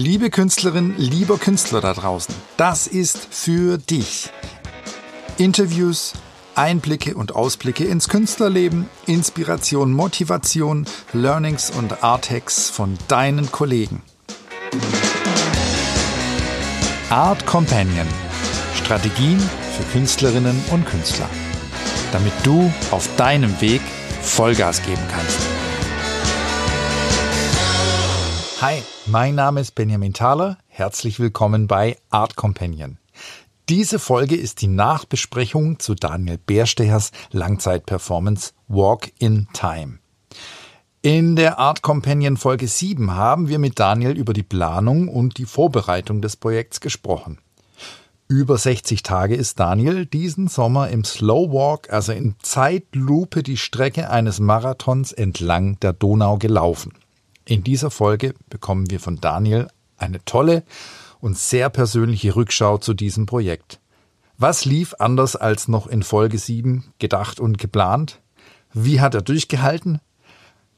Liebe Künstlerin, lieber Künstler da draußen, das ist für dich. Interviews, Einblicke und Ausblicke ins Künstlerleben, Inspiration, Motivation, Learnings und Arthacks von deinen Kollegen. Art Companion. Strategien für Künstlerinnen und Künstler. Damit du auf deinem Weg Vollgas geben kannst. Hi, mein Name ist Benjamin Thaler. Herzlich willkommen bei Art Companion. Diese Folge ist die Nachbesprechung zu Daniel Bärstehers Langzeitperformance Walk in Time. In der Art Companion Folge 7 haben wir mit Daniel über die Planung und die Vorbereitung des Projekts gesprochen. Über 60 Tage ist Daniel diesen Sommer im Slow Walk, also in Zeitlupe, die Strecke eines Marathons entlang der Donau gelaufen. In dieser Folge bekommen wir von Daniel eine tolle und sehr persönliche Rückschau zu diesem Projekt. Was lief anders als noch in Folge 7 gedacht und geplant? Wie hat er durchgehalten?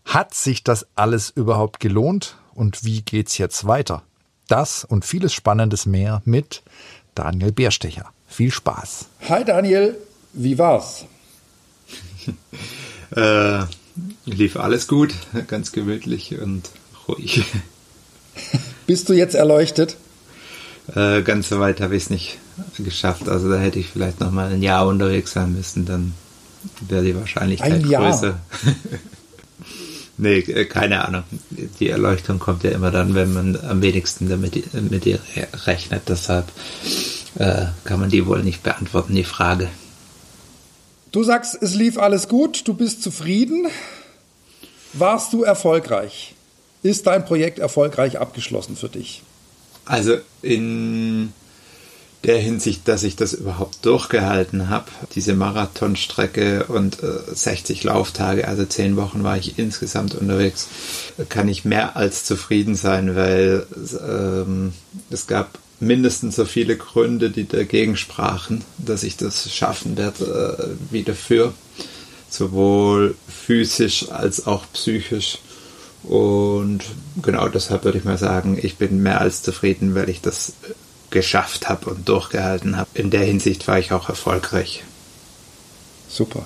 Hat sich das alles überhaupt gelohnt? Und wie geht's jetzt weiter? Das und vieles Spannendes mehr mit Daniel Bärstecher. Viel Spaß. Hi Daniel, wie war's? äh, lief alles gut, ganz gemütlich und ruhig. Bist du jetzt erleuchtet? Äh, ganz so weit habe ich es nicht geschafft. Also da hätte ich vielleicht noch mal ein Jahr unterwegs sein müssen, dann wäre die Wahrscheinlichkeit ein größer. nee, äh, keine Ahnung. Die Erleuchtung kommt ja immer dann, wenn man am wenigsten damit mit ihr rechnet. Deshalb äh, kann man die wohl nicht beantworten, die Frage. Du sagst, es lief alles gut, du bist zufrieden. Warst du erfolgreich? Ist dein Projekt erfolgreich abgeschlossen für dich? Also in der Hinsicht, dass ich das überhaupt durchgehalten habe, diese Marathonstrecke und äh, 60 Lauftage, also 10 Wochen war ich insgesamt unterwegs, kann ich mehr als zufrieden sein, weil ähm, es gab mindestens so viele Gründe, die dagegen sprachen, dass ich das schaffen werde, äh, wie dafür. Sowohl physisch als auch psychisch. Und genau deshalb würde ich mal sagen, ich bin mehr als zufrieden, weil ich das geschafft habe und durchgehalten habe. In der Hinsicht war ich auch erfolgreich. Super,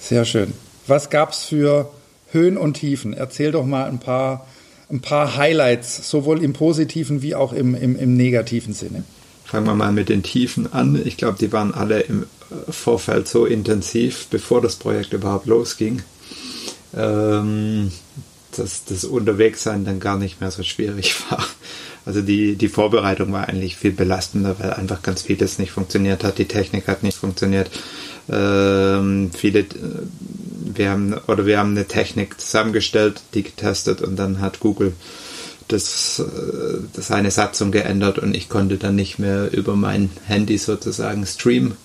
sehr schön. Was gab es für Höhen und Tiefen? Erzähl doch mal ein paar ein paar Highlights, sowohl im positiven wie auch im, im, im negativen Sinne. Fangen wir mal mit den Tiefen an. Ich glaube, die waren alle im äh, Vorfeld so intensiv, bevor das Projekt überhaupt losging, ähm, dass das Unterwegssein dann gar nicht mehr so schwierig war. Also die, die Vorbereitung war eigentlich viel belastender, weil einfach ganz vieles nicht funktioniert hat. Die Technik hat nicht funktioniert. Ähm, viele äh, wir haben oder wir haben eine Technik zusammengestellt, die getestet und dann hat Google das, äh, das eine Satzung geändert und ich konnte dann nicht mehr über mein Handy sozusagen streamen.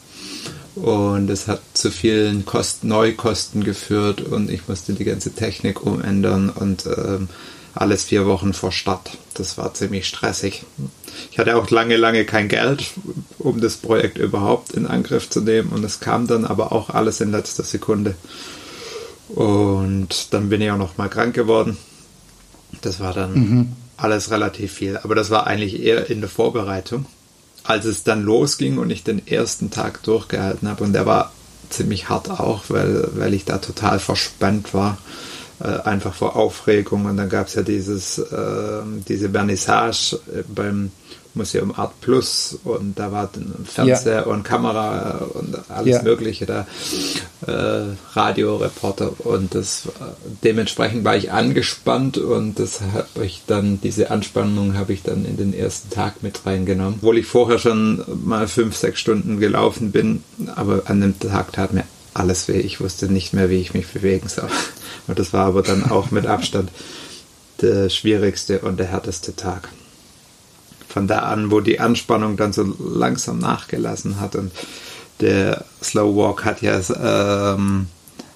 Und es hat zu vielen Kosten, Neukosten geführt und ich musste die ganze Technik umändern und ähm, alles vier Wochen vor Start. Das war ziemlich stressig. Ich hatte auch lange, lange kein Geld, um das Projekt überhaupt in Angriff zu nehmen und es kam dann aber auch alles in letzter Sekunde. Und dann bin ich auch noch mal krank geworden. Das war dann mhm. alles relativ viel. Aber das war eigentlich eher in der Vorbereitung. Als es dann losging und ich den ersten Tag durchgehalten habe, und der war ziemlich hart auch, weil, weil ich da total verspannt war, einfach vor Aufregung. Und dann gab es ja dieses, äh, diese Vernissage beim Museum Art Plus und da war ein Fernseher ja. und Kamera und alles ja. Mögliche da, äh, Radioreporter und das dementsprechend war ich angespannt und das habe ich dann, diese Anspannung habe ich dann in den ersten Tag mit reingenommen, obwohl ich vorher schon mal fünf, sechs Stunden gelaufen bin, aber an dem Tag tat mir alles weh. Ich wusste nicht mehr, wie ich mich bewegen soll. Und das war aber dann auch mit Abstand der schwierigste und der härteste Tag von da an, wo die Anspannung dann so langsam nachgelassen hat und der Slow Walk hat ja, ähm,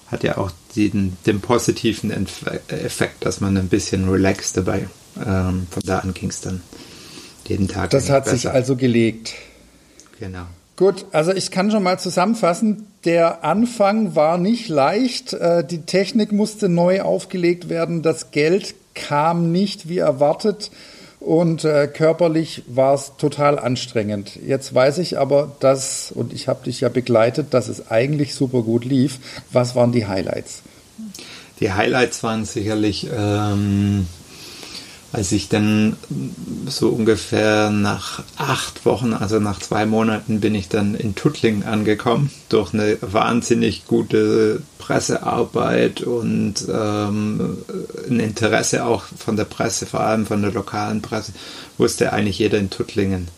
hat ja auch den, den positiven Effekt, dass man ein bisschen relaxed dabei. Ähm, von da an ging es dann jeden Tag. Das hat besser. sich also gelegt. Genau. Gut, also ich kann schon mal zusammenfassen, der Anfang war nicht leicht, äh, die Technik musste neu aufgelegt werden, das Geld kam nicht wie erwartet und äh, körperlich war es total anstrengend. Jetzt weiß ich aber, dass, und ich habe dich ja begleitet, dass es eigentlich super gut lief. Was waren die Highlights? Die Highlights waren sicherlich, ähm, als ich dann so ungefähr nach acht Wochen, also nach zwei Monaten, bin ich dann in Tuttlingen angekommen, durch eine wahnsinnig gute Pressearbeit und ähm, ein Interesse auch von der Presse, vor allem von der lokalen Presse, wusste eigentlich jeder in Tuttlingen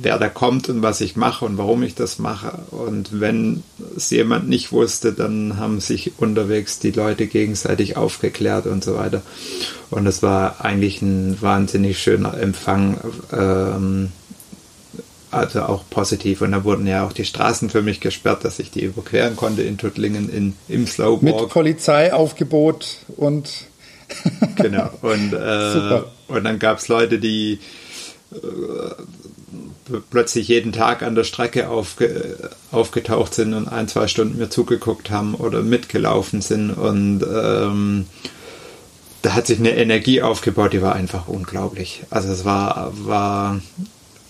wer da kommt und was ich mache und warum ich das mache. Und wenn es jemand nicht wusste, dann haben sich unterwegs die Leute gegenseitig aufgeklärt und so weiter. Und es war eigentlich ein wahnsinnig schöner Empfang. Ähm, also auch positiv. Und da wurden ja auch die Straßen für mich gesperrt, dass ich die überqueren konnte in Tuttlingen in, im Slowwalk. Mit Polizeiaufgebot und genau. Und, äh, und dann gab es Leute, die äh, plötzlich jeden Tag an der Strecke aufge, aufgetaucht sind und ein, zwei Stunden mir zugeguckt haben oder mitgelaufen sind. Und ähm, da hat sich eine Energie aufgebaut, die war einfach unglaublich. Also es war, war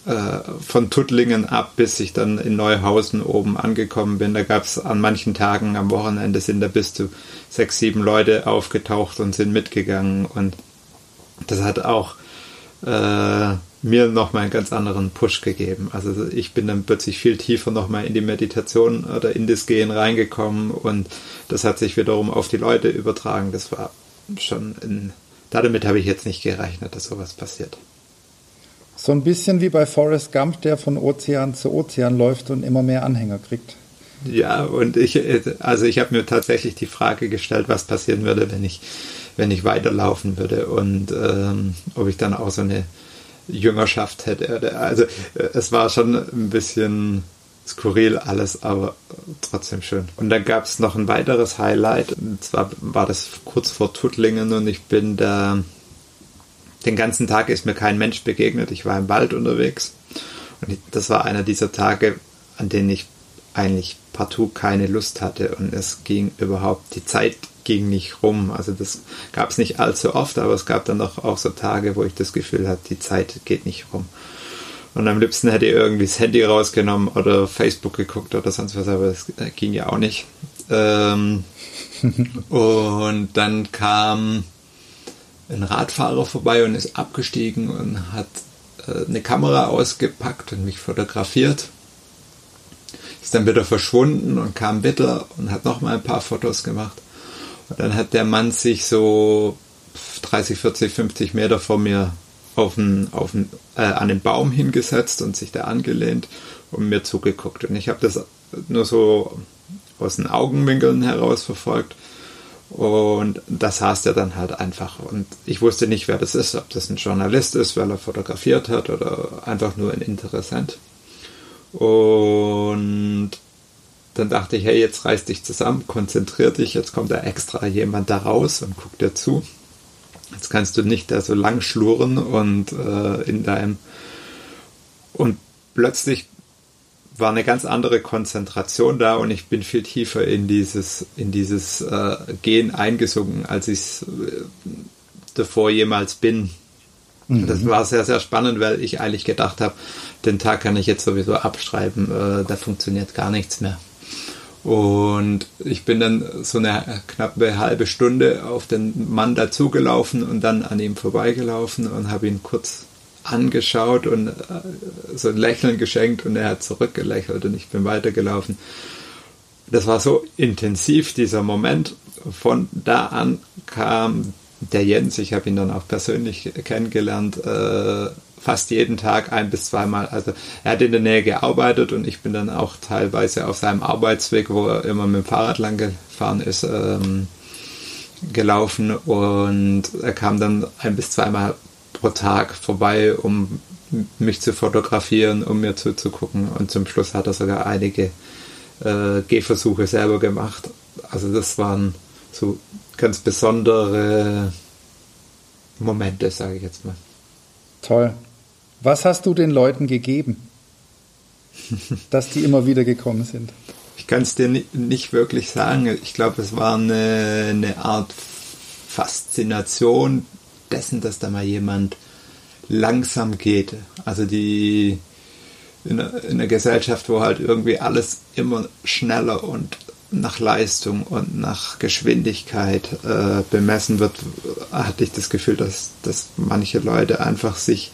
äh, von Tuttlingen ab, bis ich dann in Neuhausen oben angekommen bin. Da gab es an manchen Tagen am Wochenende sind da bis zu sechs, sieben Leute aufgetaucht und sind mitgegangen. Und das hat auch äh, mir nochmal einen ganz anderen Push gegeben. Also ich bin dann plötzlich viel tiefer nochmal in die Meditation oder in das Gehen reingekommen und das hat sich wiederum auf die Leute übertragen. Das war schon ein, damit habe ich jetzt nicht gerechnet, dass sowas passiert. So ein bisschen wie bei Forrest Gump, der von Ozean zu Ozean läuft und immer mehr Anhänger kriegt. Ja, und ich, also ich habe mir tatsächlich die Frage gestellt, was passieren würde, wenn ich, wenn ich weiterlaufen würde und ähm, ob ich dann auch so eine Jüngerschaft hätte. Also äh, es war schon ein bisschen skurril alles, aber trotzdem schön. Und dann gab es noch ein weiteres Highlight. Und zwar war das kurz vor Tuttlingen und ich bin da. Den ganzen Tag ist mir kein Mensch begegnet. Ich war im Wald unterwegs. Und das war einer dieser Tage, an denen ich eigentlich partout keine Lust hatte. Und es ging überhaupt, die Zeit ging nicht rum. Also das gab es nicht allzu oft, aber es gab dann noch auch so Tage, wo ich das Gefühl hatte, die Zeit geht nicht rum. Und am liebsten hätte ich irgendwie das Handy rausgenommen oder Facebook geguckt oder sonst was, aber das ging ja auch nicht. Ähm, und dann kam ein Radfahrer vorbei und ist abgestiegen und hat äh, eine Kamera ausgepackt und mich fotografiert. Ist dann wieder verschwunden und kam wieder und hat noch mal ein paar Fotos gemacht. Dann hat der Mann sich so 30, 40, 50 Meter vor mir auf einen, auf einen, äh, an den Baum hingesetzt und sich da angelehnt und mir zugeguckt. Und ich habe das nur so aus den Augenwinkeln heraus verfolgt. Und da saß der dann halt einfach. Und ich wusste nicht, wer das ist, ob das ein Journalist ist, weil er fotografiert hat oder einfach nur ein Interessent. Und dann dachte ich, hey, jetzt reiß dich zusammen, konzentrier dich, jetzt kommt da extra jemand da raus und guckt dir zu. Jetzt kannst du nicht da so lang schlurren und äh, in deinem und plötzlich war eine ganz andere Konzentration da und ich bin viel tiefer in dieses, in dieses äh, Gehen eingesunken, als ich es äh, davor jemals bin. Mhm. Das war sehr, sehr spannend, weil ich eigentlich gedacht habe, den Tag kann ich jetzt sowieso abschreiben, äh, da funktioniert gar nichts mehr. Und ich bin dann so eine knappe halbe Stunde auf den Mann dazugelaufen und dann an ihm vorbeigelaufen und habe ihn kurz angeschaut und äh, so ein Lächeln geschenkt und er hat zurückgelächelt und ich bin weitergelaufen. Das war so intensiv, dieser Moment. Von da an kam der Jens, ich habe ihn dann auch persönlich kennengelernt, äh, fast jeden Tag ein bis zweimal. Also er hat in der Nähe gearbeitet und ich bin dann auch teilweise auf seinem Arbeitsweg, wo er immer mit dem Fahrrad lang gefahren ist, ähm, gelaufen und er kam dann ein bis zweimal pro Tag vorbei, um mich zu fotografieren, um mir zuzugucken und zum Schluss hat er sogar einige äh, Gehversuche selber gemacht. Also das waren so ganz besondere Momente, sage ich jetzt mal. Toll. Was hast du den Leuten gegeben, dass die immer wieder gekommen sind? Ich kann es dir nicht wirklich sagen. Ich glaube, es war eine, eine Art Faszination dessen, dass da mal jemand langsam geht. Also die in einer Gesellschaft, wo halt irgendwie alles immer schneller und nach Leistung und nach Geschwindigkeit äh, bemessen wird, hatte ich das Gefühl, dass, dass manche Leute einfach sich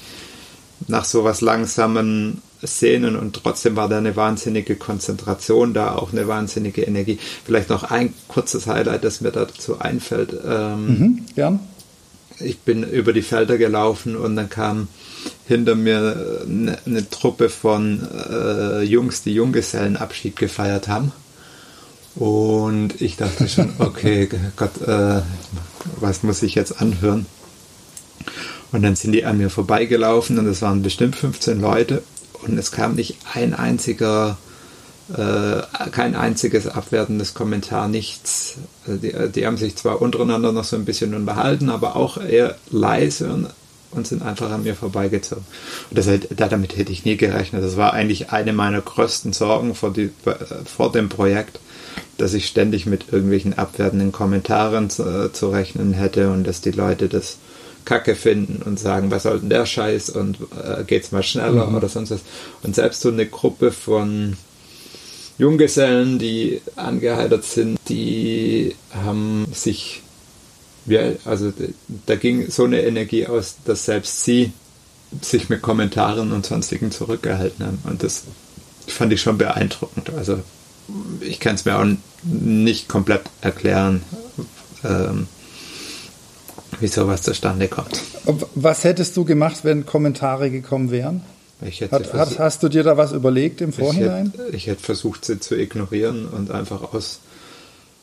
nach sowas langsamen sehnen und trotzdem war da eine wahnsinnige Konzentration da, auch eine wahnsinnige Energie. Vielleicht noch ein kurzes Highlight, das mir dazu einfällt. Ähm, mhm, gern. Ich bin über die Felder gelaufen und dann kam hinter mir eine, eine Truppe von äh, Jungs, die Junggesellenabschied gefeiert haben. Und ich dachte schon, okay, Gott, äh, was muss ich jetzt anhören? Und dann sind die an mir vorbeigelaufen und es waren bestimmt 15 Leute und es kam nicht ein einziger, äh, kein einziges abwertendes Kommentar, nichts. Also die, die, haben sich zwar untereinander noch so ein bisschen unterhalten, aber auch eher leise und, und sind einfach an mir vorbeigezogen. Und das, damit hätte ich nie gerechnet. Das war eigentlich eine meiner größten Sorgen vor, die, vor dem Projekt, dass ich ständig mit irgendwelchen abwertenden Kommentaren zu, äh, zu rechnen hätte und dass die Leute das Kacke finden und sagen, was soll denn der Scheiß und äh, geht's mal schneller mhm. oder sonst was. Und selbst so eine Gruppe von Junggesellen, die angeheitert sind, die haben sich, ja, also da ging so eine Energie aus, dass selbst sie sich mit Kommentaren und sonstigen zurückgehalten haben. Und das fand ich schon beeindruckend. Also ich kann es mir auch nicht komplett erklären. Ähm, wie sowas zustande kommt. Was hättest du gemacht, wenn Kommentare gekommen wären? Hat, hast, hast, du dir da was überlegt im Vorhinein? Ich hätte, ich hätte, versucht, sie zu ignorieren und einfach aus,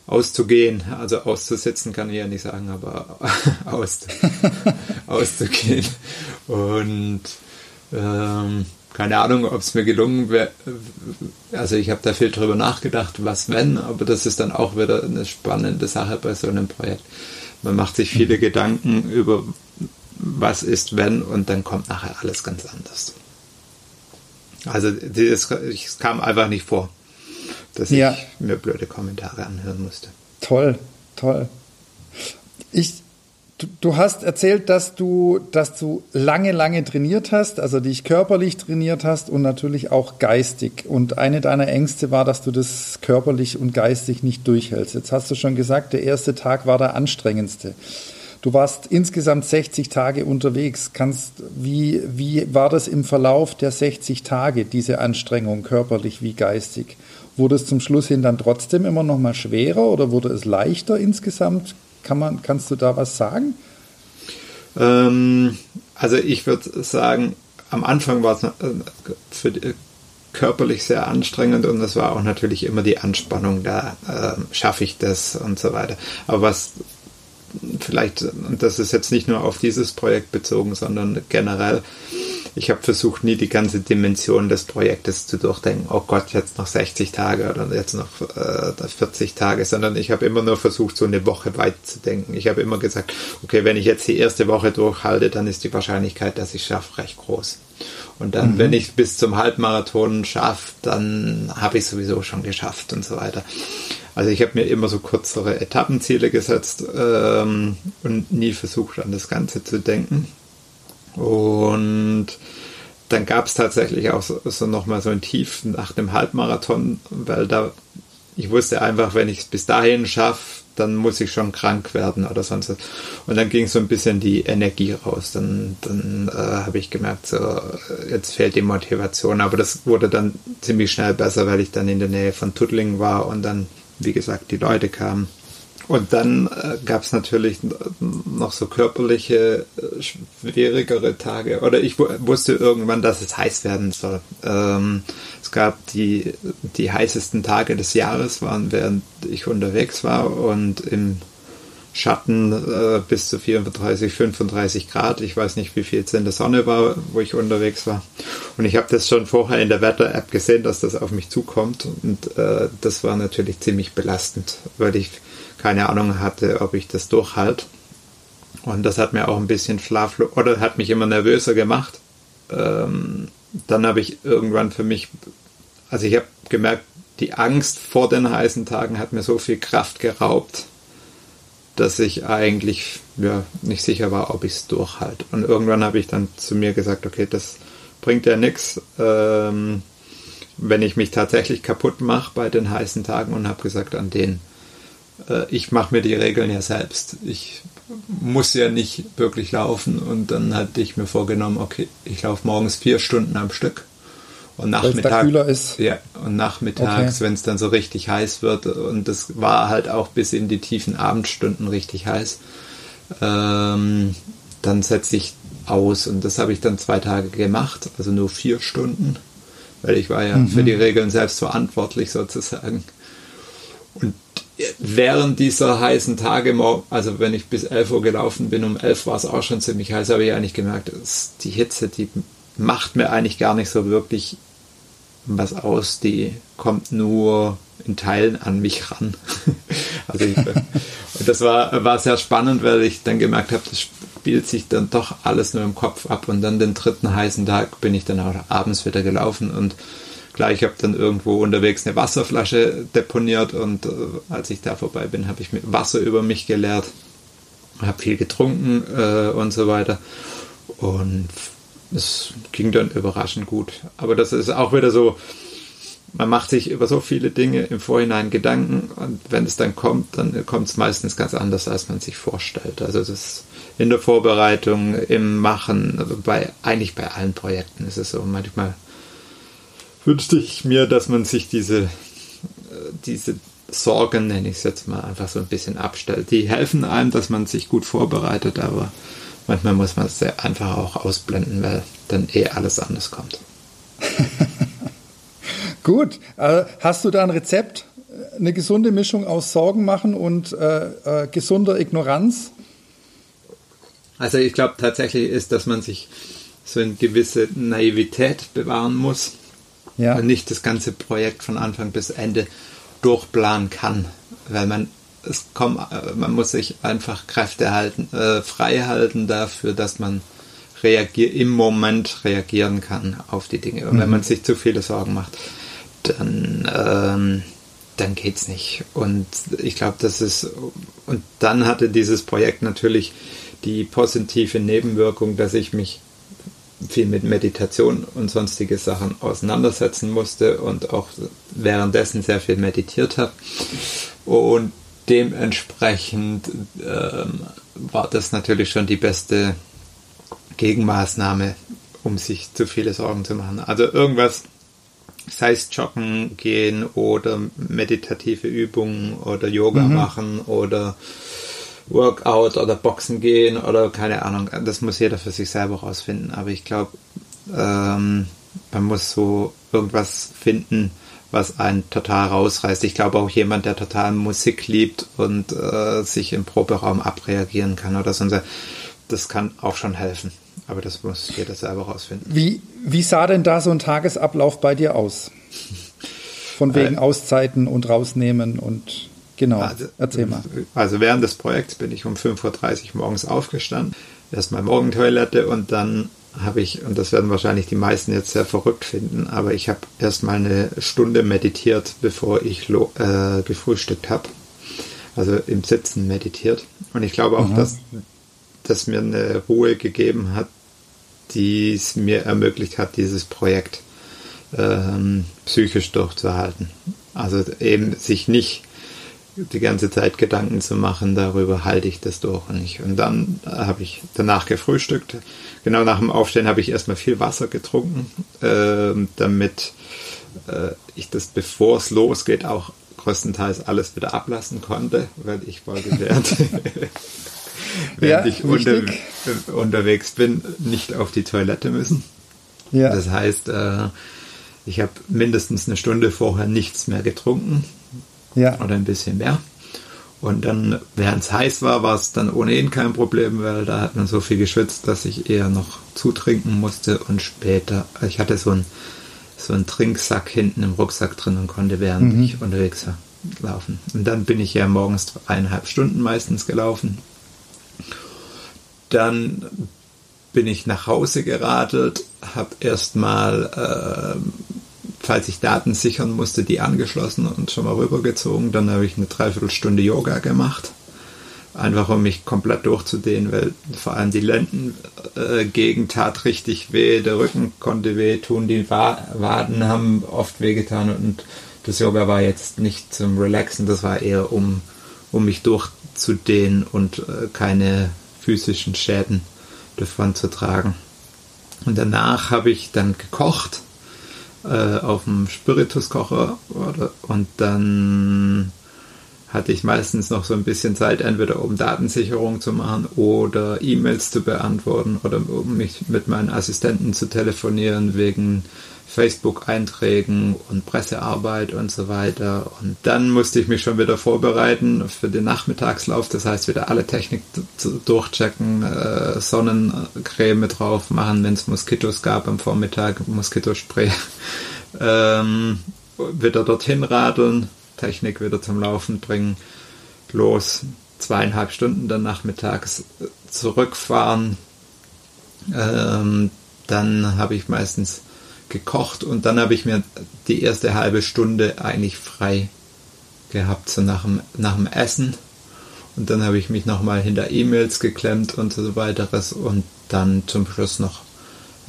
auszugehen. Also auszusitzen kann ich ja nicht sagen, aber aus, auszugehen. Und ähm, keine Ahnung, ob es mir gelungen wäre. Also ich habe da viel drüber nachgedacht, was wenn, aber das ist dann auch wieder eine spannende Sache bei so einem Projekt. Man macht sich viele mhm. Gedanken über, was ist wenn und dann kommt nachher alles ganz anders. Also es kam einfach nicht vor, dass ja. ich mir blöde Kommentare anhören musste. Toll, toll. Ich, du, du, hast erzählt, dass du, dass du lange, lange trainiert hast, also dich körperlich trainiert hast und natürlich auch geistig. Und eine deiner Ängste war, dass du das körperlich und geistig nicht durchhältst. Jetzt hast du schon gesagt, der erste Tag war der anstrengendste. Du warst insgesamt 60 Tage unterwegs. Kannst, wie, wie war das im Verlauf der 60 Tage, diese Anstrengung, körperlich wie geistig? Wurde es zum Schluss hin dann trotzdem immer noch mal schwerer oder wurde es leichter insgesamt? Kann man, kannst du da was sagen? Ähm, also ich würde sagen, am Anfang war es äh, für die, körperlich sehr anstrengend und es war auch natürlich immer die Anspannung da, äh, schaffe ich das und so weiter. Aber was vielleicht, und das ist jetzt nicht nur auf dieses Projekt bezogen, sondern generell, ich habe versucht, nie die ganze Dimension des Projektes zu durchdenken, oh Gott, jetzt noch 60 Tage oder jetzt noch äh, 40 Tage, sondern ich habe immer nur versucht, so eine Woche weit zu denken. Ich habe immer gesagt, okay, wenn ich jetzt die erste Woche durchhalte, dann ist die Wahrscheinlichkeit, dass ich schaffe, recht groß. Und dann, mhm. wenn ich bis zum Halbmarathon schaffe, dann habe ich sowieso schon geschafft und so weiter. Also ich habe mir immer so kürzere Etappenziele gesetzt ähm, und nie versucht, an das Ganze zu denken. Und dann gab es tatsächlich auch so, so nochmal so ein Tief nach dem Halbmarathon, weil da ich wusste einfach, wenn ich es bis dahin schaffe, dann muss ich schon krank werden oder sonst was. Und dann ging so ein bisschen die Energie raus. Dann, dann äh, habe ich gemerkt, so, jetzt fehlt die Motivation. Aber das wurde dann ziemlich schnell besser, weil ich dann in der Nähe von Tuttlingen war und dann, wie gesagt, die Leute kamen. Und dann äh, gab es natürlich noch so körperliche, äh, schwierigere Tage. Oder ich wusste irgendwann, dass es heiß werden soll. Ähm, es gab die, die heißesten Tage des Jahres, waren während ich unterwegs war und im Schatten äh, bis zu 34, 35 Grad. Ich weiß nicht, wie viel es in der Sonne war, wo ich unterwegs war. Und ich habe das schon vorher in der Wetter-App gesehen, dass das auf mich zukommt. Und äh, das war natürlich ziemlich belastend, weil ich keine Ahnung hatte, ob ich das durchhalte. Und das hat mir auch ein bisschen schlaflos oder hat mich immer nervöser gemacht. Ähm, dann habe ich irgendwann für mich, also ich habe gemerkt, die Angst vor den heißen Tagen hat mir so viel Kraft geraubt, dass ich eigentlich ja, nicht sicher war, ob ich es durchhalte. Und irgendwann habe ich dann zu mir gesagt, okay, das bringt ja nichts, ähm, wenn ich mich tatsächlich kaputt mache bei den heißen Tagen und habe gesagt, an denen ich mache mir die Regeln ja selbst. Ich muss ja nicht wirklich laufen und dann hatte ich mir vorgenommen, okay, ich laufe morgens vier Stunden am Stück und nachmittags, kühler ist. Ja, und nachmittags, okay. wenn es dann so richtig heiß wird, und das war halt auch bis in die tiefen Abendstunden richtig heiß, ähm, dann setze ich aus. Und das habe ich dann zwei Tage gemacht, also nur vier Stunden, weil ich war ja mhm. für die Regeln selbst verantwortlich sozusagen. Und während dieser heißen Tage, also wenn ich bis 11 Uhr gelaufen bin, um 11 war es auch schon ziemlich heiß, habe ich eigentlich gemerkt, die Hitze, die macht mir eigentlich gar nicht so wirklich was aus, die kommt nur in Teilen an mich ran. also ich, und das war, war sehr spannend, weil ich dann gemerkt habe, das spielt sich dann doch alles nur im Kopf ab. Und dann den dritten heißen Tag bin ich dann auch abends wieder gelaufen und klar, ich habe dann irgendwo unterwegs eine Wasserflasche deponiert und äh, als ich da vorbei bin, habe ich Wasser über mich geleert, habe viel getrunken äh, und so weiter. Und es ging dann überraschend gut. Aber das ist auch wieder so, man macht sich über so viele Dinge im Vorhinein Gedanken und wenn es dann kommt, dann kommt es meistens ganz anders, als man sich vorstellt. Also das in der Vorbereitung, im Machen, bei eigentlich bei allen Projekten ist es so. Manchmal wünschte ich mir, dass man sich diese, diese Sorgen, nenne ich es jetzt mal, einfach so ein bisschen abstellt. Die helfen einem, dass man sich gut vorbereitet, aber manchmal muss man es einfach auch ausblenden, weil dann eh alles anders kommt. Gut, äh, hast du da ein Rezept? Eine gesunde Mischung aus Sorgen machen und äh, äh, gesunder Ignoranz? Also ich glaube tatsächlich ist, dass man sich so eine gewisse Naivität bewahren muss ja. und nicht das ganze Projekt von Anfang bis Ende durchplanen kann, weil man es kommt, äh, man muss sich einfach Kräfte halten, äh, frei halten dafür, dass man reagier im Moment reagieren kann auf die Dinge. Und mhm. wenn man sich zu viele Sorgen macht, dann, ähm, dann geht's nicht. Und ich glaube, das ist, und dann hatte dieses Projekt natürlich die positive Nebenwirkung, dass ich mich viel mit Meditation und sonstige Sachen auseinandersetzen musste und auch währenddessen sehr viel meditiert habe. Und dementsprechend ähm, war das natürlich schon die beste Gegenmaßnahme, um sich zu viele Sorgen zu machen. Also irgendwas, sei es joggen gehen oder meditative Übungen oder Yoga mhm. machen oder Workout oder Boxen gehen oder keine Ahnung. Das muss jeder für sich selber rausfinden. Aber ich glaube, ähm, man muss so irgendwas finden, was einen total rausreißt. Ich glaube auch jemand, der total Musik liebt und äh, sich im Proberaum abreagieren kann oder so. Das kann auch schon helfen. Aber das muss jeder selber rausfinden. Wie, wie sah denn da so ein Tagesablauf bei dir aus? Von wegen äh, Auszeiten und rausnehmen und genau. Also, erzähl mal. Also während des Projekts bin ich um 5.30 Uhr morgens aufgestanden. Erstmal Morgentoilette und dann habe ich, und das werden wahrscheinlich die meisten jetzt sehr verrückt finden, aber ich habe erstmal eine Stunde meditiert, bevor ich äh, gefrühstückt habe. Also im Sitzen meditiert. Und ich glaube auch, mhm. dass das mir eine Ruhe gegeben hat, die es mir ermöglicht hat, dieses Projekt ähm, psychisch durchzuhalten. Also eben sich nicht die ganze Zeit Gedanken zu machen darüber, halte ich das durch und nicht. Und dann habe ich danach gefrühstückt. Genau nach dem Aufstehen habe ich erstmal viel Wasser getrunken, äh, damit äh, ich das, bevor es losgeht, auch größtenteils alles wieder ablassen konnte, weil ich wollte während, während ja, ich unter, unterwegs bin, nicht auf die Toilette müssen. Ja. Das heißt, äh, ich habe mindestens eine Stunde vorher nichts mehr getrunken ja. oder ein bisschen mehr. Und dann, während es heiß war, war es dann ohnehin kein Problem, weil da hat man so viel geschwitzt, dass ich eher noch zutrinken musste und später, ich hatte so einen so einen Trinksack hinten im Rucksack drin und konnte während mhm. ich unterwegs war laufen. Und dann bin ich ja morgens eineinhalb Stunden meistens gelaufen. Dann bin ich nach Hause geradelt, habe erstmal äh, falls ich Daten sichern musste, die angeschlossen und schon mal rübergezogen. Dann habe ich eine Dreiviertelstunde Yoga gemacht. einfach um mich komplett durchzudehnen, weil vor allem die Lendengegend äh, tat richtig weh, der Rücken konnte weh tun, die Waden haben oft wehgetan und das Yoga war jetzt nicht zum Relaxen, das war eher um, um mich durchzudehnen und äh, keine physischen Schäden davon zu tragen. Und danach habe ich dann gekocht äh, auf dem Spirituskocher und dann hatte ich meistens noch so ein bisschen Zeit, entweder um Datensicherung zu machen oder E-Mails zu beantworten oder um mich mit meinen Assistenten zu telefonieren wegen Facebook-Einträgen und Pressearbeit und so weiter. Und dann musste ich mich schon wieder vorbereiten für den Nachmittagslauf. Das heißt, wieder alle Technik durchchecken, äh, Sonnencreme drauf machen, wenn es Moskitos gab am Vormittag, Moskitospray. Ähm, wieder dorthin radeln, Technik wieder zum Laufen bringen, los zweieinhalb Stunden dann nachmittags zurückfahren. Ähm, dann habe ich meistens gekocht und dann habe ich mir die erste halbe Stunde eigentlich frei gehabt, so nach dem, nach dem Essen. Und dann habe ich mich nochmal hinter E-Mails geklemmt und so weiteres und dann zum Schluss noch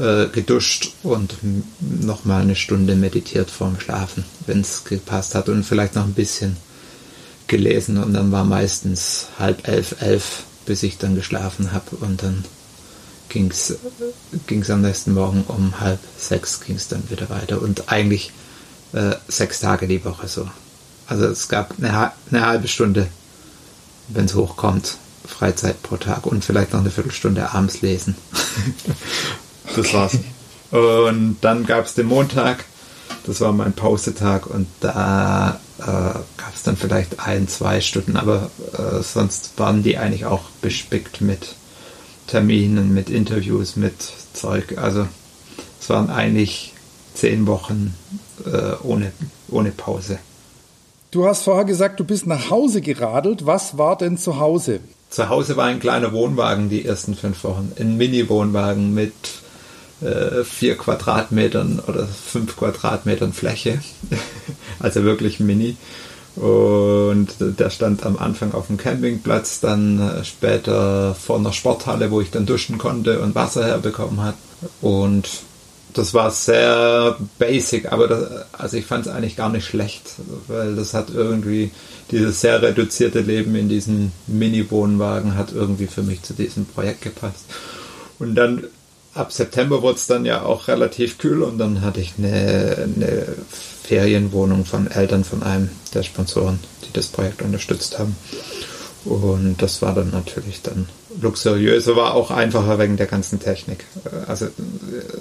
äh, geduscht und nochmal eine Stunde meditiert vorm Schlafen, wenn es gepasst hat und vielleicht noch ein bisschen gelesen und dann war meistens halb elf, elf, bis ich dann geschlafen habe und dann ging es am nächsten Morgen um halb sechs ging es dann wieder weiter und eigentlich äh, sechs Tage die Woche so. Also es gab eine, eine halbe Stunde, wenn es hochkommt, Freizeit pro Tag und vielleicht noch eine Viertelstunde abends lesen. das war's. Und dann gab es den Montag, das war mein Pausetag und da äh, gab es dann vielleicht ein, zwei Stunden, aber äh, sonst waren die eigentlich auch bespickt mit Terminen, mit Interviews, mit Zeug. Also es waren eigentlich zehn Wochen äh, ohne, ohne Pause. Du hast vorher gesagt, du bist nach Hause geradelt. Was war denn zu Hause? Zu Hause war ein kleiner Wohnwagen die ersten fünf Wochen. Ein Mini-Wohnwagen mit äh, vier Quadratmetern oder fünf Quadratmetern Fläche. also wirklich mini. Und der stand am Anfang auf dem Campingplatz, dann äh, später vor einer Sporthalle, wo ich dann duschen konnte und Wasser herbekommen hat. Und das war sehr basic, aber das, also ich fand es eigentlich gar nicht schlecht, weil das hat irgendwie dieses sehr reduzierte Leben in diesem Mini-Wohnwagen hat irgendwie für mich zu diesem Projekt gepasst. Und dann ab September wurde es dann ja auch relativ kühl und dann hatte ich eine, eine Ferienwohnung von Eltern von einem der Sponsoren, die das Projekt unterstützt haben. Und das war dann natürlich dann luxuriöser, war auch einfacher wegen der ganzen Technik. Also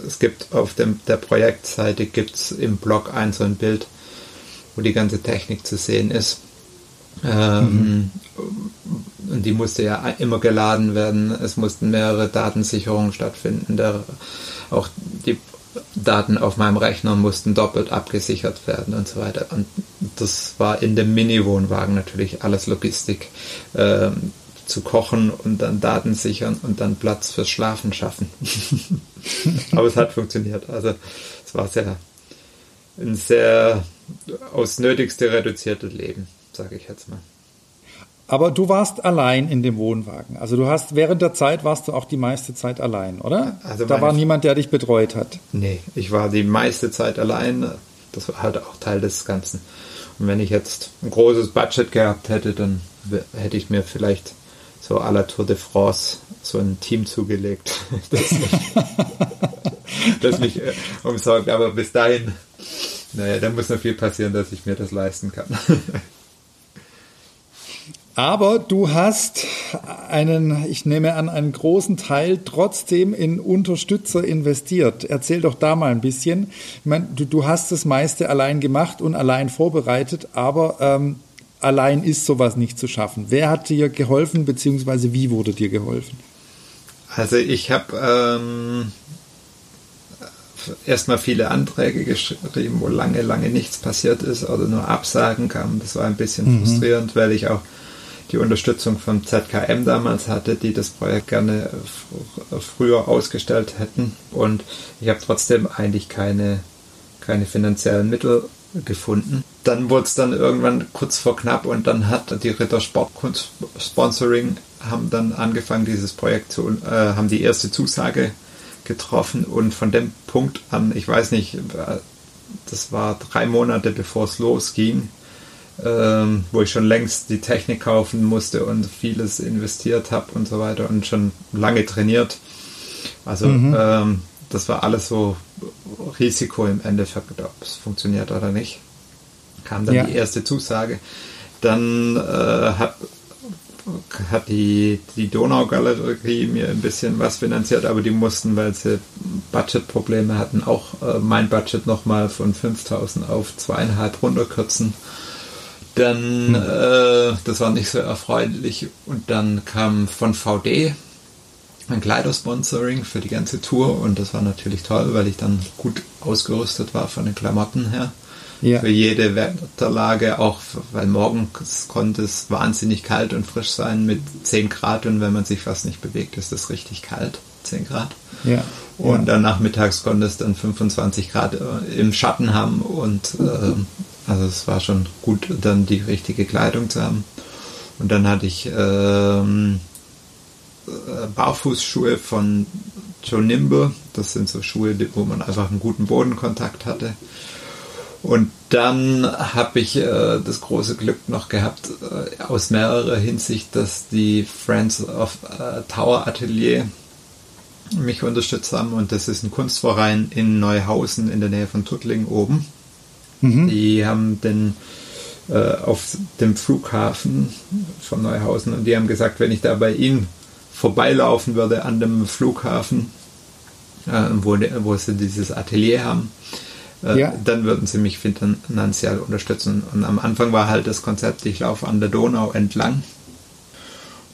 es gibt auf dem, der Projektseite gibt's im Blog ein so ein Bild, wo die ganze Technik zu sehen ist. Ähm, mhm. Und die musste ja immer geladen werden. Es mussten mehrere Datensicherungen stattfinden. Der, auch die Daten auf meinem Rechner mussten doppelt abgesichert werden und so weiter. Und das war in dem Mini-Wohnwagen natürlich alles Logistik. Äh, zu kochen und dann Daten sichern und dann Platz fürs Schlafen schaffen. Aber es hat funktioniert. Also es war sehr ein sehr aus Nötigste reduziertes Leben, sage ich jetzt mal. Aber du warst allein in dem Wohnwagen. Also du hast während der Zeit warst du auch die meiste Zeit allein, oder? Also da war niemand, der dich betreut hat. Nee, ich war die meiste Zeit allein. Das war halt auch Teil des Ganzen. Und wenn ich jetzt ein großes Budget gehabt hätte, dann hätte ich mir vielleicht so à la Tour de France so ein Team zugelegt, das mich, das mich äh, umsorgt. Aber bis dahin, naja, da muss noch viel passieren, dass ich mir das leisten kann. Aber du hast einen, ich nehme an, einen großen Teil trotzdem in Unterstützer investiert. Erzähl doch da mal ein bisschen. Ich meine, du, du hast das meiste allein gemacht und allein vorbereitet, aber ähm, allein ist sowas nicht zu schaffen. Wer hat dir geholfen, beziehungsweise wie wurde dir geholfen? Also ich habe ähm, erstmal viele Anträge geschrieben, wo lange, lange nichts passiert ist oder nur Absagen kamen. Das war ein bisschen mhm. frustrierend, weil ich auch die Unterstützung von ZKM damals hatte, die das Projekt gerne früher ausgestellt hätten. Und ich habe trotzdem eigentlich keine, keine finanziellen Mittel gefunden. Dann wurde es dann irgendwann kurz vor knapp und dann hat die Ritter Sportkunst Sponsoring haben dann angefangen, dieses Projekt zu, äh, haben die erste Zusage getroffen und von dem Punkt an, ich weiß nicht, das war drei Monate bevor es losging, ähm, wo ich schon längst die Technik kaufen musste und vieles investiert habe und so weiter und schon lange trainiert. Also mhm. ähm, das war alles so Risiko im Endeffekt, ob es funktioniert oder nicht. Kam dann ja. die erste Zusage. Dann äh, hat, hat die, die Donaugalerie mir ein bisschen was finanziert, aber die mussten, weil sie Budgetprobleme hatten, auch äh, mein Budget nochmal von 5000 auf zweieinhalb runterkürzen. Dann, hm. äh, das war nicht so erfreulich. Und dann kam von VD ein Kleidersponsoring für die ganze Tour und das war natürlich toll, weil ich dann gut ausgerüstet war von den Klamotten her. Ja. Für jede Wetterlage, auch weil morgens konnte es wahnsinnig kalt und frisch sein mit 10 Grad und wenn man sich fast nicht bewegt, ist es richtig kalt, 10 Grad. Ja. Und ja. dann nachmittags konnte es dann 25 Grad äh, im Schatten haben und äh, also es war schon gut, dann die richtige Kleidung zu haben. Und dann hatte ich ähm, äh, Barfußschuhe von Joe Nimble. Das sind so Schuhe, wo man einfach einen guten Bodenkontakt hatte. Und dann habe ich äh, das große Glück noch gehabt, äh, aus mehrerer Hinsicht, dass die Friends of äh, Tower Atelier mich unterstützt haben. Und das ist ein Kunstverein in Neuhausen in der Nähe von Tuttling oben. Mhm. Die haben den äh, auf dem Flughafen von Neuhausen und die haben gesagt, wenn ich da bei ihnen vorbeilaufen würde an dem Flughafen, äh, wo, wo sie dieses Atelier haben, äh, ja. dann würden sie mich finanziell unterstützen. Und am Anfang war halt das Konzept, ich laufe an der Donau entlang.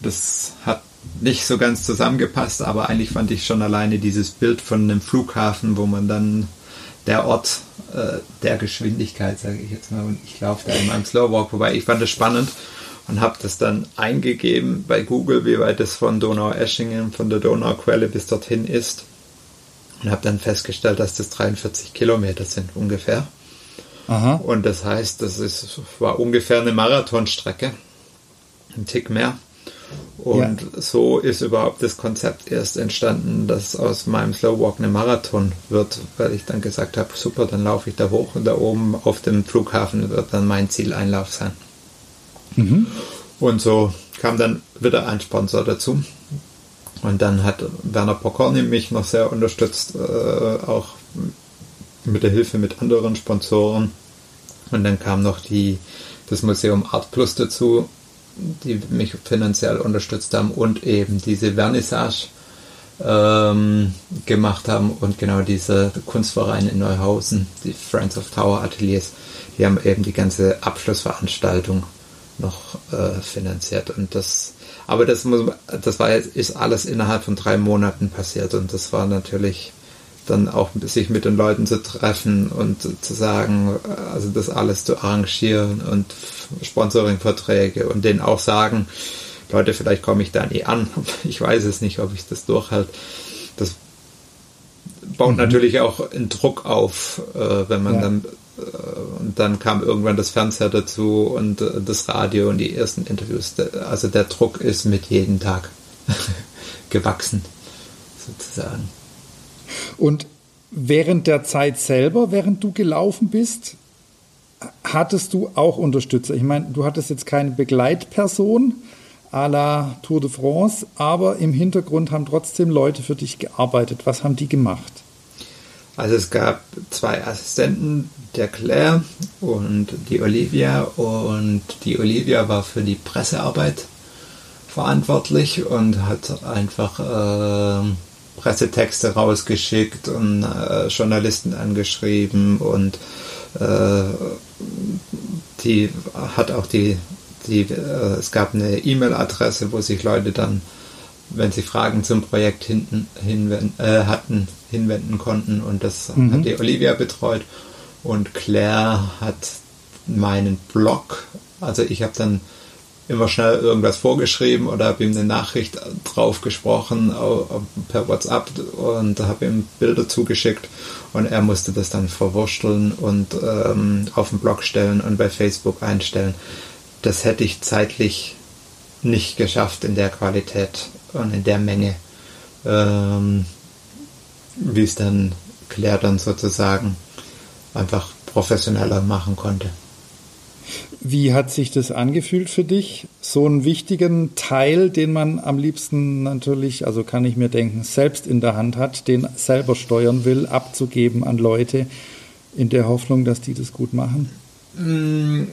Das hat nicht so ganz zusammengepasst, aber eigentlich fand ich schon alleine dieses Bild von einem Flughafen, wo man dann der Ort äh, der Geschwindigkeit, sage ich jetzt mal, und ich laufe da in meinem Slowwalk vorbei. Ich fand das spannend und habe das dann eingegeben bei Google, wie weit es von Donau-Eschingen, von der Donauquelle bis dorthin ist. Und habe dann festgestellt, dass das 43 Kilometer sind ungefähr. Aha. Und das heißt, das ist, war ungefähr eine Marathonstrecke. Ein Tick mehr. Und ja. so ist überhaupt das Konzept erst entstanden, dass aus meinem Slowwalk eine Marathon wird, weil ich dann gesagt habe, super, dann laufe ich da hoch und da oben auf dem Flughafen wird dann mein Zieleinlauf sein. Mhm. Und so kam dann wieder ein Sponsor dazu. Und dann hat Werner Pokorny mich noch sehr unterstützt, äh, auch mit der Hilfe mit anderen Sponsoren. Und dann kam noch die, das Museum Art Plus dazu, die mich finanziell unterstützt haben und eben diese Vernissage ähm, gemacht haben und genau diese Kunstvereine in Neuhausen, die Friends of Tower Ateliers, die haben eben die ganze Abschlussveranstaltung noch äh, finanziert. Und das, aber das muss, das war jetzt, ist alles innerhalb von drei Monaten passiert und das war natürlich dann auch sich mit den Leuten zu treffen und zu sagen, also das alles zu arrangieren und Sponsoring-Verträge und denen auch sagen, Leute, vielleicht komme ich da nie an. Ich weiß es nicht, ob ich das durchhalte. Das baut mhm. natürlich auch einen Druck auf, äh, wenn man ja. dann äh, und dann kam irgendwann das Fernseher dazu und äh, das Radio und die ersten Interviews. Also der Druck ist mit jedem Tag gewachsen, sozusagen. Und während der Zeit selber, während du gelaufen bist, hattest du auch Unterstützer. Ich meine, du hattest jetzt keine Begleitperson à la Tour de France, aber im Hintergrund haben trotzdem Leute für dich gearbeitet. Was haben die gemacht? Also es gab zwei Assistenten, der Claire und die Olivia. Und die Olivia war für die Pressearbeit verantwortlich und hat einfach äh, Pressetexte rausgeschickt und äh, Journalisten angeschrieben und äh, die hat auch die, die äh, es gab eine E-Mail-Adresse, wo sich Leute dann, wenn sie Fragen zum Projekt hinten, hinwenden, äh, hatten, hinwenden konnten und das mhm. hat die Olivia betreut und Claire hat meinen Blog, also ich habe dann immer schnell irgendwas vorgeschrieben oder habe ihm eine Nachricht drauf gesprochen per WhatsApp und habe ihm Bilder zugeschickt und er musste das dann verwursteln und ähm, auf den Blog stellen und bei Facebook einstellen. Das hätte ich zeitlich nicht geschafft in der Qualität und in der Menge, ähm, wie es dann Claire dann sozusagen einfach professioneller machen konnte. Wie hat sich das angefühlt für dich? So einen wichtigen Teil, den man am liebsten natürlich, also kann ich mir denken, selbst in der Hand hat, den selber steuern will, abzugeben an Leute, in der Hoffnung, dass die das gut machen? Mm,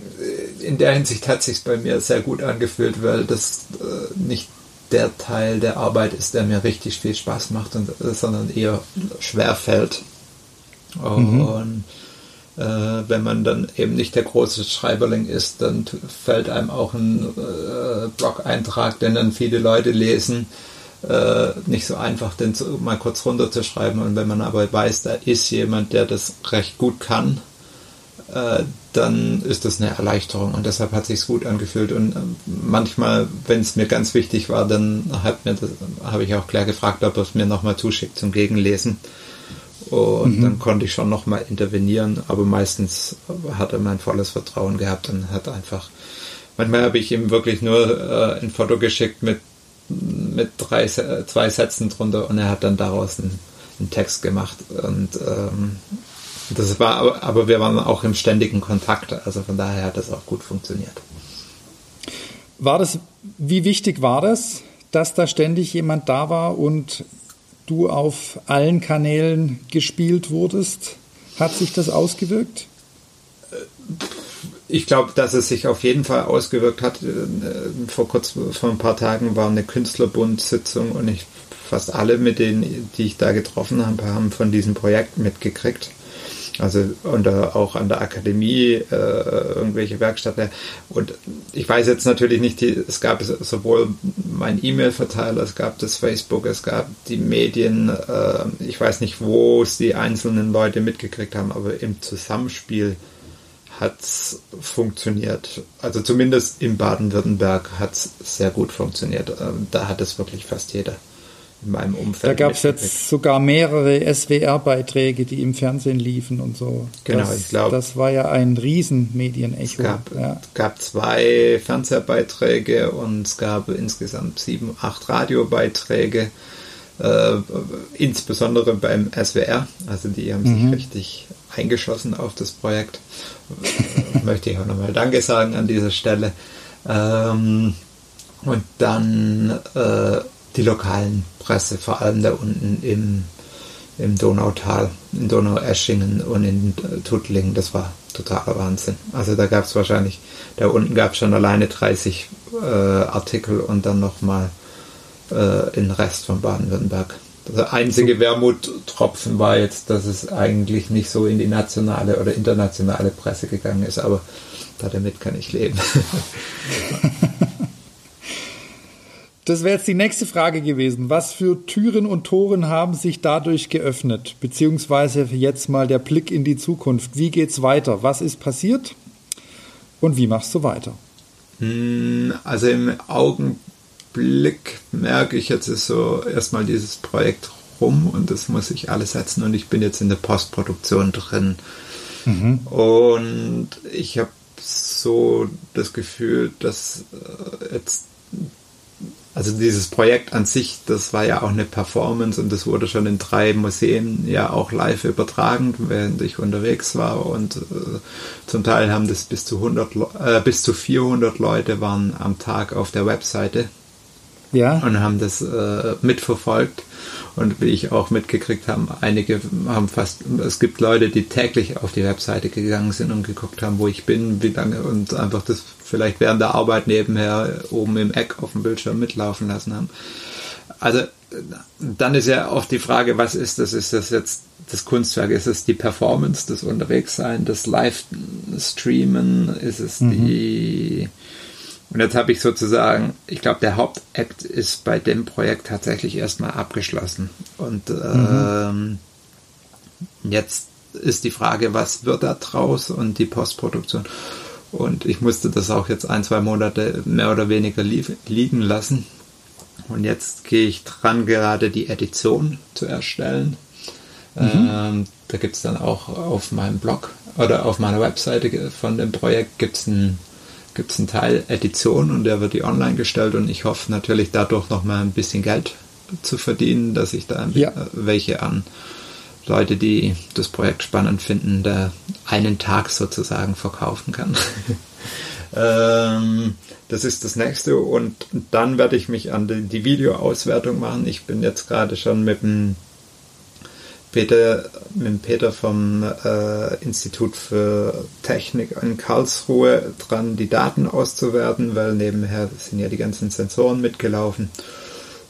in der Hinsicht hat sich bei mir sehr gut angefühlt, weil das äh, nicht der Teil der Arbeit ist, der mir richtig viel Spaß macht, und, äh, sondern eher schwer fällt. Mhm. Und wenn man dann eben nicht der große Schreiberling ist, dann fällt einem auch ein äh, Blog-Eintrag, den dann viele Leute lesen, äh, nicht so einfach, den zu, mal kurz runterzuschreiben. Und wenn man aber weiß, da ist jemand, der das recht gut kann, äh, dann ist das eine Erleichterung und deshalb hat sich gut angefühlt. Und äh, manchmal, wenn es mir ganz wichtig war, dann habe ich auch klar gefragt, ob er es mir nochmal zuschickt zum Gegenlesen. Und mhm. dann konnte ich schon nochmal intervenieren, aber meistens hat er mein volles Vertrauen gehabt und hat einfach, manchmal habe ich ihm wirklich nur äh, ein Foto geschickt mit, mit drei, zwei Sätzen drunter und er hat dann daraus einen, einen Text gemacht. Und ähm, das war, aber, aber wir waren auch im ständigen Kontakt, also von daher hat das auch gut funktioniert. War das, wie wichtig war das, dass da ständig jemand da war und du auf allen Kanälen gespielt wurdest? Hat sich das ausgewirkt? Ich glaube, dass es sich auf jeden Fall ausgewirkt hat. Vor kurz, vor ein paar Tagen war eine Künstlerbund-Sitzung und ich fast alle, mit denen, die ich da getroffen habe, haben von diesem Projekt mitgekriegt. Also und auch an der Akademie äh, irgendwelche Werkstätten. Und ich weiß jetzt natürlich nicht, die, es gab sowohl mein E-Mail-Verteiler, es gab das Facebook, es gab die Medien. Äh, ich weiß nicht, wo es die einzelnen Leute mitgekriegt haben, aber im Zusammenspiel hat es funktioniert. Also zumindest in Baden-Württemberg hat es sehr gut funktioniert. Äh, da hat es wirklich fast jeder in meinem Umfeld. Da gab es jetzt sogar mehrere SWR-Beiträge, die im Fernsehen liefen und so. Genau, das, ich glaube. Das war ja ein Riesenmedienecho. Es gab, ja. gab zwei Fernsehbeiträge und es gab insgesamt sieben, acht Radiobeiträge. Äh, insbesondere beim SWR. Also die haben mhm. sich richtig eingeschossen auf das Projekt. Möchte ich auch nochmal Danke sagen an dieser Stelle. Ähm, und dann äh, die lokalen Presse, vor allem da unten im, im Donautal, in Donaueschingen und in Tuttlingen. Das war totaler Wahnsinn. Also da gab es wahrscheinlich, da unten gab es schon alleine 30 äh, Artikel und dann nochmal äh, den Rest von Baden-Württemberg. Der einzige Wermuttropfen war jetzt, dass es eigentlich nicht so in die nationale oder internationale Presse gegangen ist, aber damit kann ich leben. Das wäre jetzt die nächste Frage gewesen. Was für Türen und Toren haben sich dadurch geöffnet? Beziehungsweise jetzt mal der Blick in die Zukunft. Wie geht's weiter? Was ist passiert? Und wie machst du weiter? Hm, also im Augenblick merke ich jetzt ist so erstmal dieses Projekt rum und das muss ich alles setzen und ich bin jetzt in der Postproduktion drin. Mhm. Und ich habe so das Gefühl, dass äh, jetzt also dieses Projekt an sich, das war ja auch eine Performance und das wurde schon in drei Museen ja auch live übertragen, während ich unterwegs war und äh, zum Teil haben das bis zu 100, äh, bis zu 400 Leute waren am Tag auf der Webseite ja. und haben das äh, mitverfolgt und wie ich auch mitgekriegt habe, einige haben fast, es gibt Leute, die täglich auf die Webseite gegangen sind und geguckt haben, wo ich bin, wie lange und einfach das vielleicht während der Arbeit nebenher oben im Eck auf dem Bildschirm mitlaufen lassen haben. Also dann ist ja oft die Frage, was ist das? Ist das jetzt das Kunstwerk? Ist es die Performance, das Unterwegssein, das Live-Streamen? Ist es mhm. die und jetzt habe ich sozusagen, ich glaube, der Hauptakt ist bei dem Projekt tatsächlich erstmal abgeschlossen. Und mhm. ähm, jetzt ist die Frage, was wird da draus und die Postproduktion. Und ich musste das auch jetzt ein, zwei Monate mehr oder weniger liegen lassen. Und jetzt gehe ich dran, gerade die Edition zu erstellen. Mhm. Ähm, da gibt es dann auch auf meinem Blog oder auf meiner Webseite von dem Projekt gibt es einen gibt's einen Teil Edition und der wird die online gestellt und ich hoffe natürlich dadurch nochmal ein bisschen Geld zu verdienen, dass ich da ja. welche an Leute, die das Projekt spannend finden, da einen Tag sozusagen verkaufen kann. ähm, das ist das nächste und dann werde ich mich an die, die Videoauswertung machen. Ich bin jetzt gerade schon mit dem Peter, mit Peter vom äh, Institut für Technik in Karlsruhe dran, die Daten auszuwerten, weil nebenher sind ja die ganzen Sensoren mitgelaufen.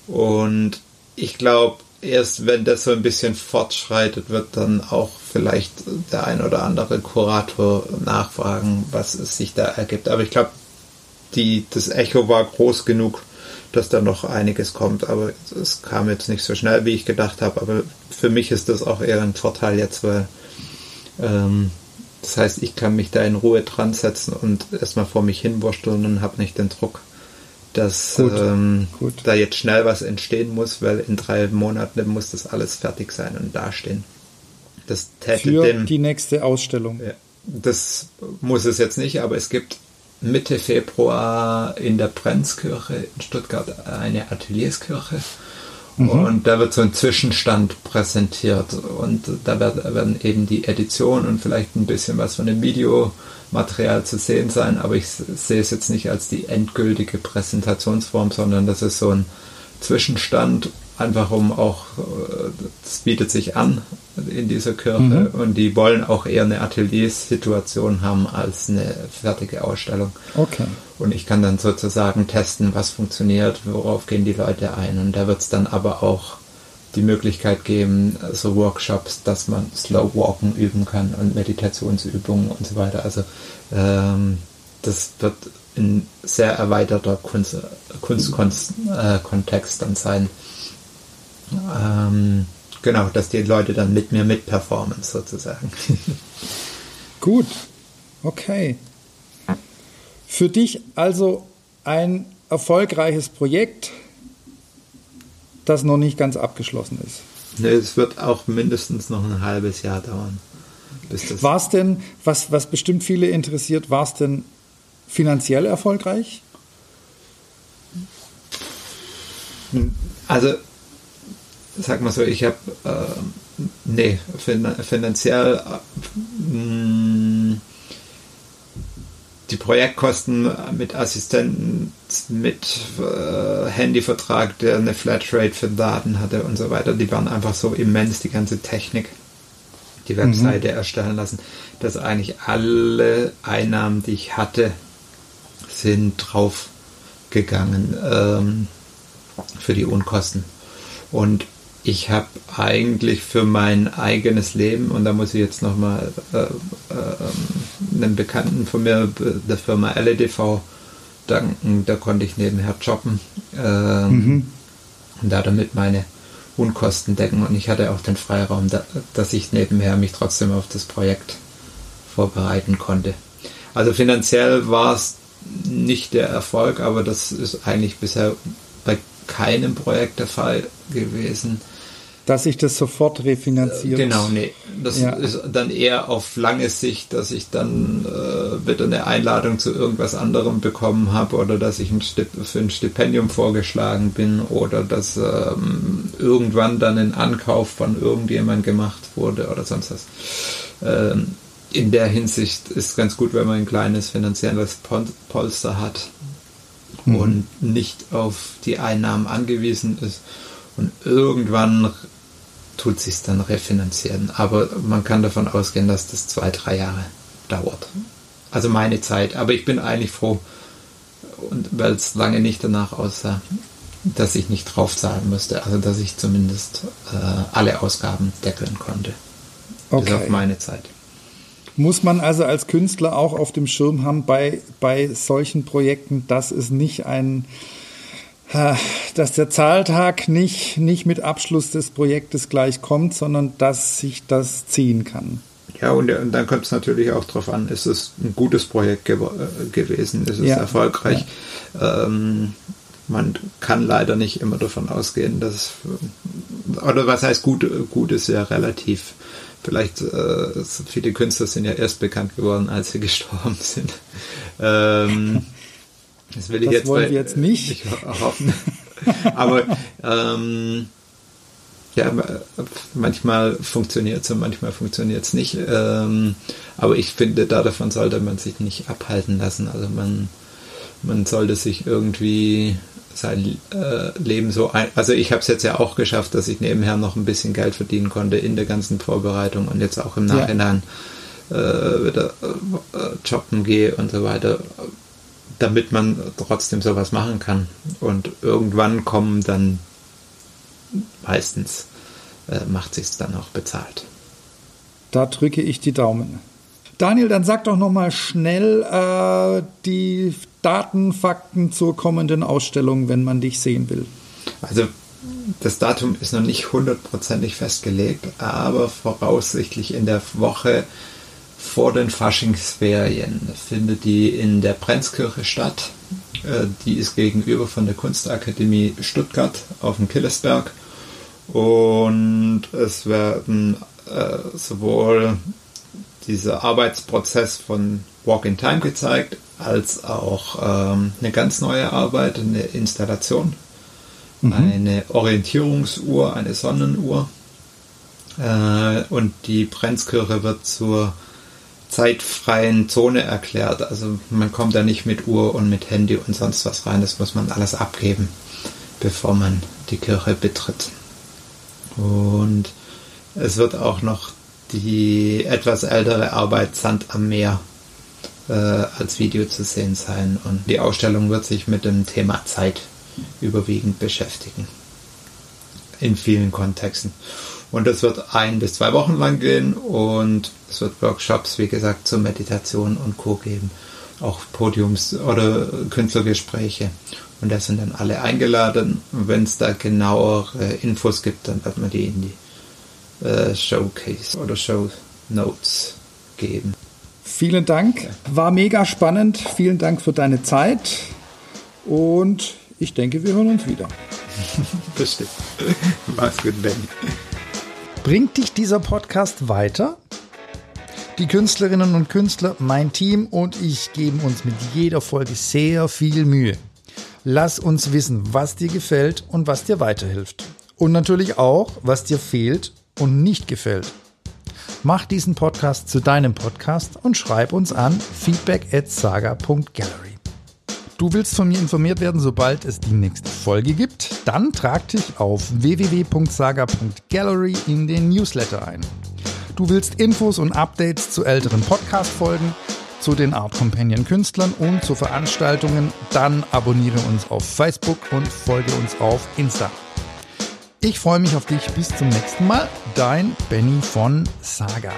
Und ich glaube, erst wenn das so ein bisschen fortschreitet, wird dann auch vielleicht der ein oder andere Kurator nachfragen, was es sich da ergibt. Aber ich glaube, das Echo war groß genug, dass da noch einiges kommt. Aber es kam jetzt nicht so schnell, wie ich gedacht habe. Aber für mich ist das auch eher ein Vorteil jetzt, weil ähm, das heißt, ich kann mich da in Ruhe dran setzen und erstmal vor mich hinwursteln und habe nicht den Druck, dass gut, ähm, gut. da jetzt schnell was entstehen muss, weil in drei Monaten muss das alles fertig sein und dastehen. Das täte Für dem, die nächste Ausstellung. Ja, das muss es jetzt nicht, aber es gibt Mitte Februar in der Brenzkirche in Stuttgart eine Atelierskirche. Mhm. Und da wird so ein Zwischenstand präsentiert und da werden eben die Edition und vielleicht ein bisschen was von dem Video Material zu sehen sein, aber ich sehe es jetzt nicht als die endgültige Präsentationsform, sondern das ist so ein Zwischenstand, einfach um auch, es äh, bietet sich an in dieser Kirche mhm. und die wollen auch eher eine Ateliersituation haben als eine fertige Ausstellung. Okay. Und ich kann dann sozusagen testen, was funktioniert, worauf gehen die Leute ein und da wird es dann aber auch die Möglichkeit geben, so Workshops, dass man Slow Walken üben kann und Meditationsübungen und so weiter. Also ähm, das wird ein sehr erweiterter Kunst, Kunstkontext äh, dann sein. Ähm, genau, dass die Leute dann mit mir mitperformen sozusagen. Gut, okay. Für dich also ein erfolgreiches Projekt, das noch nicht ganz abgeschlossen ist. Nee, es wird auch mindestens noch ein halbes Jahr dauern. War es denn, was, was bestimmt viele interessiert, war es denn finanziell erfolgreich? Also, sag mal so, ich habe, äh, nee, finanziell, äh, die Projektkosten mit Assistenten, mit äh, Handyvertrag, der eine Flatrate für Daten hatte und so weiter, die waren einfach so immens, die ganze Technik, die Webseite mhm. erstellen lassen, dass eigentlich alle Einnahmen, die ich hatte, sind draufgegangen ähm, für die Unkosten. Und ich habe eigentlich für mein eigenes Leben, und da muss ich jetzt nochmal äh, äh, einem Bekannten von mir, der Firma LEDV, danken, da konnte ich nebenher jobben äh, mhm. und da damit meine Unkosten decken und ich hatte auch den Freiraum, da, dass ich nebenher mich trotzdem auf das Projekt vorbereiten konnte. Also finanziell war es nicht der Erfolg, aber das ist eigentlich bisher bei keinem Projekt der Fall gewesen dass sich das sofort refinanziert. Genau, nee. Das ja. ist dann eher auf lange Sicht, dass ich dann äh, wieder eine Einladung zu irgendwas anderem bekommen habe oder dass ich ein für ein Stipendium vorgeschlagen bin oder dass ähm, irgendwann dann ein Ankauf von irgendjemand gemacht wurde oder sonst was. Ähm, in der Hinsicht ist es ganz gut, wenn man ein kleines finanzielles Polster hat mhm. und nicht auf die Einnahmen angewiesen ist und irgendwann tut sich dann refinanzieren. Aber man kann davon ausgehen, dass das zwei, drei Jahre dauert. Also meine Zeit. Aber ich bin eigentlich froh, und weil es lange nicht danach aussah, dass ich nicht draufzahlen musste. Also dass ich zumindest äh, alle Ausgaben deckeln konnte. Okay. Bis auf meine Zeit. Muss man also als Künstler auch auf dem Schirm haben bei, bei solchen Projekten, dass es nicht ein dass der Zahltag nicht, nicht mit Abschluss des Projektes gleich kommt, sondern dass sich das ziehen kann. Ja, und, und dann kommt es natürlich auch darauf an, ist es ein gutes Projekt ge äh, gewesen, ist es ja. erfolgreich. Ja. Ähm, man kann leider nicht immer davon ausgehen, dass, oder was heißt gut, gut ist ja relativ. Vielleicht, äh, viele Künstler sind ja erst bekannt geworden, als sie gestorben sind. Ähm, das will ich das jetzt, wollen wir jetzt nicht. nicht hoffen. Aber ähm, ja, manchmal funktioniert es und manchmal funktioniert es nicht. Ähm, aber ich finde, da davon sollte man sich nicht abhalten lassen. Also man, man sollte sich irgendwie sein äh, Leben so ein. Also ich habe es jetzt ja auch geschafft, dass ich nebenher noch ein bisschen Geld verdienen konnte in der ganzen Vorbereitung und jetzt auch im Nachhinein ja. äh, wieder äh, jobben gehe und so weiter, damit man trotzdem sowas machen kann. Und irgendwann kommen dann meistens äh, macht sich dann auch bezahlt. Da drücke ich die Daumen. Daniel, dann sag doch noch mal schnell äh, die Daten, Fakten zur kommenden Ausstellung, wenn man dich sehen will. Also das Datum ist noch nicht hundertprozentig festgelegt, aber voraussichtlich in der Woche vor den Faschingsferien findet die in der Brenzkirche statt. Äh, die ist gegenüber von der Kunstakademie Stuttgart auf dem Killersberg. Und es werden äh, sowohl dieser Arbeitsprozess von Walk in Time gezeigt, als auch ähm, eine ganz neue Arbeit, eine Installation, mhm. eine Orientierungsuhr, eine Sonnenuhr. Äh, und die Brenzkirche wird zur zeitfreien Zone erklärt. Also man kommt da nicht mit Uhr und mit Handy und sonst was rein. Das muss man alles abgeben, bevor man die Kirche betritt. Und es wird auch noch die etwas ältere Arbeit Sand am Meer äh, als Video zu sehen sein. Und die Ausstellung wird sich mit dem Thema Zeit überwiegend beschäftigen. In vielen Kontexten. Und das wird ein bis zwei Wochen lang gehen und es wird Workshops, wie gesagt, zur Meditation und Co. geben. Auch Podiums- oder Künstlergespräche. Und da sind dann alle eingeladen. Wenn es da genauere Infos gibt, dann wird man die in die äh, Showcase oder Show Notes geben. Vielen Dank. War mega spannend. Vielen Dank für deine Zeit. Und ich denke, wir hören uns wieder. Bestimmt. Mach's gut, Benny. Bringt dich dieser Podcast weiter? Die Künstlerinnen und Künstler, mein Team und ich geben uns mit jeder Folge sehr viel Mühe. Lass uns wissen, was dir gefällt und was dir weiterhilft. Und natürlich auch, was dir fehlt und nicht gefällt. Mach diesen Podcast zu deinem Podcast und schreib uns an feedback at saga.gallery. Du willst von mir informiert werden, sobald es die nächste Folge gibt? Dann trag dich auf www.saga.gallery in den Newsletter ein. Du willst Infos und Updates zu älteren Podcast-Folgen, zu den Art Companion Künstlern und zu Veranstaltungen? Dann abonniere uns auf Facebook und folge uns auf Insta. Ich freue mich auf dich. Bis zum nächsten Mal. Dein Benny von Saga.